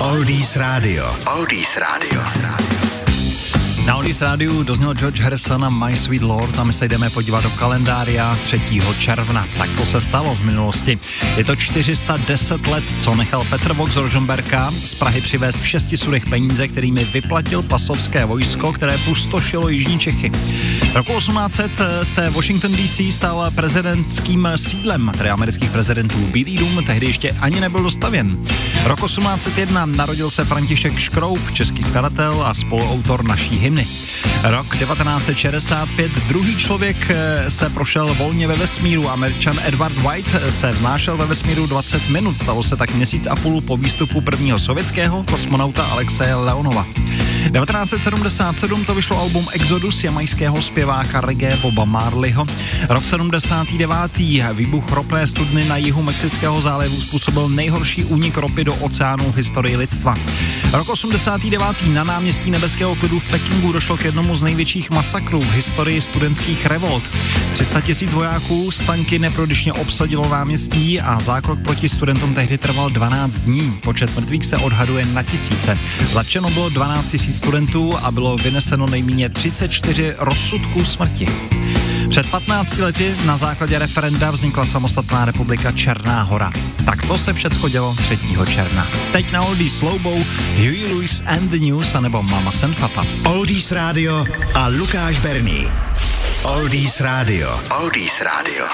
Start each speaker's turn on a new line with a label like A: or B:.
A: Oldies Radio.
B: Oldies Radio.
C: Na Oldies Rádiu dozněl George Harrison a My Sweet Lord a my se jdeme podívat do kalendária 3. června. Tak co se stalo v minulosti? Je to 410 let, co nechal Petr Vox z Rožemberka z Prahy přivést v šesti sudech peníze, kterými vyplatil pasovské vojsko, které pustošilo jižní Čechy. Roku 1800 se Washington DC stal prezidentským sídlem, tedy amerických prezidentů. Bílý dům tehdy ještě ani nebyl dostavěn. Rok 1801 narodil se František Škroup, český skladatel a spoluautor naší hymny. Rok 1965 druhý člověk eh, se prošel volně ve vesmíru. Američan Edward White se vznášel ve vesmíru 20 minut. Stalo se tak měsíc a půl po výstupu prvního sovětského kosmonauta Alexeje Leonova. 1977 to vyšlo album Exodus jamajského zpěváka reggae Boba Marleyho. Rok 79. výbuch ropné studny na jihu Mexického zálivu způsobil nejhorší únik ropy do oceánu v historii lidstva. Rok 89. na náměstí Nebeského klidu v Pekingu došlo k jednomu z největších masakrů v historii studentských revolt. 300 tisíc vojáků z tanky neprodyšně obsadilo náměstí a zákrok proti studentům tehdy trval 12 dní. Počet mrtvých se odhaduje na tisíce. Zatčeno bylo 12 tisíc studentů a bylo vyneseno nejméně 34 rozsudků smrti. Před 15 lety na základě referenda vznikla samostatná republika Černá hora. Tak to se všecko dělo 3. června. Teď na Oldie Slowbow, Huey Lewis and the News, anebo Mama and Papas.
A: Oldies Radio a Lukáš Berný. Oldies Radio.
B: Oldies Radio.